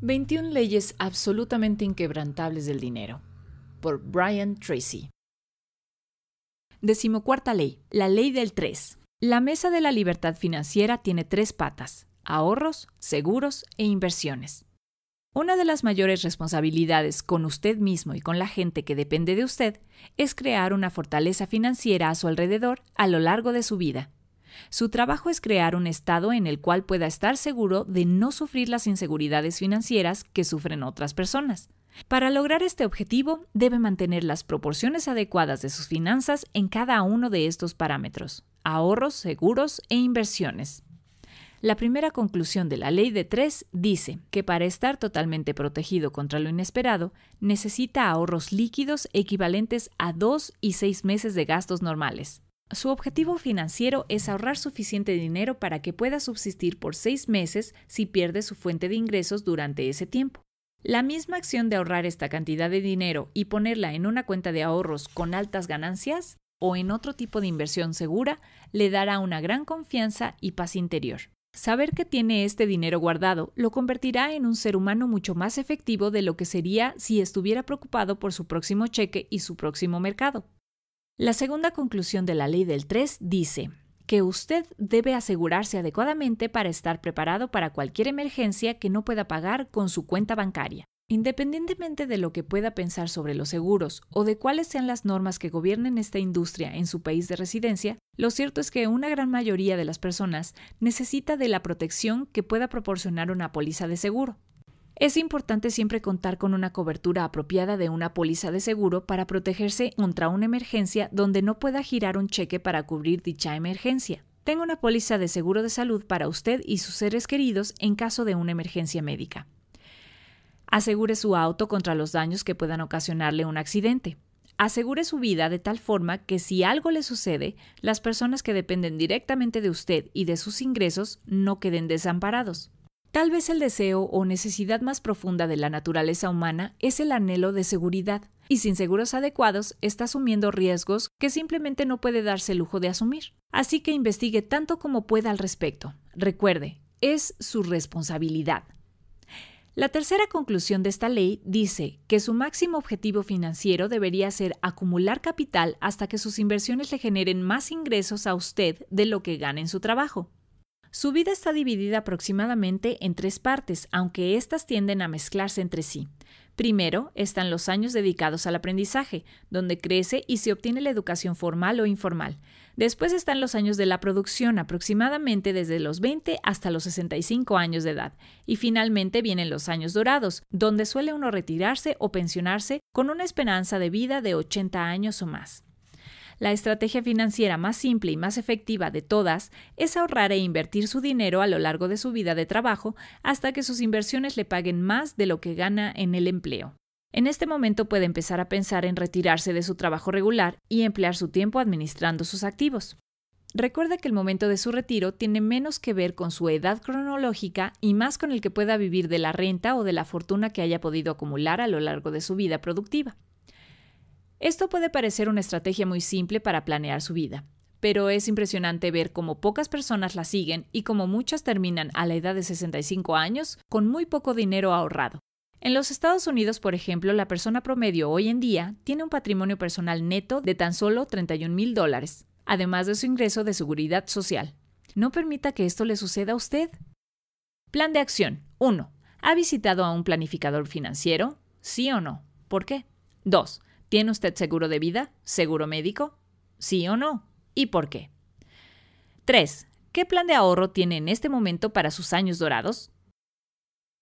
21 leyes absolutamente inquebrantables del dinero. Por Brian Tracy. Decimocuarta ley. La ley del 3. La mesa de la libertad financiera tiene tres patas. Ahorros, seguros e inversiones. Una de las mayores responsabilidades con usted mismo y con la gente que depende de usted es crear una fortaleza financiera a su alrededor a lo largo de su vida. Su trabajo es crear un estado en el cual pueda estar seguro de no sufrir las inseguridades financieras que sufren otras personas. Para lograr este objetivo, debe mantener las proporciones adecuadas de sus finanzas en cada uno de estos parámetros, ahorros, seguros e inversiones. La primera conclusión de la ley de tres dice que para estar totalmente protegido contra lo inesperado, necesita ahorros líquidos equivalentes a dos y seis meses de gastos normales. Su objetivo financiero es ahorrar suficiente dinero para que pueda subsistir por seis meses si pierde su fuente de ingresos durante ese tiempo. La misma acción de ahorrar esta cantidad de dinero y ponerla en una cuenta de ahorros con altas ganancias o en otro tipo de inversión segura le dará una gran confianza y paz interior. Saber que tiene este dinero guardado lo convertirá en un ser humano mucho más efectivo de lo que sería si estuviera preocupado por su próximo cheque y su próximo mercado. La segunda conclusión de la ley del 3 dice que usted debe asegurarse adecuadamente para estar preparado para cualquier emergencia que no pueda pagar con su cuenta bancaria. Independientemente de lo que pueda pensar sobre los seguros o de cuáles sean las normas que gobiernen esta industria en su país de residencia, lo cierto es que una gran mayoría de las personas necesita de la protección que pueda proporcionar una póliza de seguro. Es importante siempre contar con una cobertura apropiada de una póliza de seguro para protegerse contra una emergencia donde no pueda girar un cheque para cubrir dicha emergencia. Tenga una póliza de seguro de salud para usted y sus seres queridos en caso de una emergencia médica. Asegure su auto contra los daños que puedan ocasionarle un accidente. Asegure su vida de tal forma que si algo le sucede, las personas que dependen directamente de usted y de sus ingresos no queden desamparados. Tal vez el deseo o necesidad más profunda de la naturaleza humana es el anhelo de seguridad, y sin seguros adecuados está asumiendo riesgos que simplemente no puede darse el lujo de asumir. Así que investigue tanto como pueda al respecto. Recuerde, es su responsabilidad. La tercera conclusión de esta ley dice que su máximo objetivo financiero debería ser acumular capital hasta que sus inversiones le generen más ingresos a usted de lo que gana en su trabajo. Su vida está dividida aproximadamente en tres partes, aunque éstas tienden a mezclarse entre sí. Primero están los años dedicados al aprendizaje, donde crece y se obtiene la educación formal o informal. Después están los años de la producción, aproximadamente desde los 20 hasta los 65 años de edad. Y finalmente vienen los años dorados, donde suele uno retirarse o pensionarse con una esperanza de vida de 80 años o más. La estrategia financiera más simple y más efectiva de todas es ahorrar e invertir su dinero a lo largo de su vida de trabajo hasta que sus inversiones le paguen más de lo que gana en el empleo. En este momento puede empezar a pensar en retirarse de su trabajo regular y emplear su tiempo administrando sus activos. Recuerde que el momento de su retiro tiene menos que ver con su edad cronológica y más con el que pueda vivir de la renta o de la fortuna que haya podido acumular a lo largo de su vida productiva. Esto puede parecer una estrategia muy simple para planear su vida, pero es impresionante ver cómo pocas personas la siguen y cómo muchas terminan a la edad de 65 años con muy poco dinero ahorrado. En los Estados Unidos, por ejemplo, la persona promedio hoy en día tiene un patrimonio personal neto de tan solo 31 mil dólares, además de su ingreso de seguridad social. No permita que esto le suceda a usted. Plan de acción. 1. ¿Ha visitado a un planificador financiero? ¿Sí o no? ¿Por qué? 2. ¿Tiene usted seguro de vida? ¿Seguro médico? ¿Sí o no? ¿Y por qué? 3. ¿Qué plan de ahorro tiene en este momento para sus años dorados?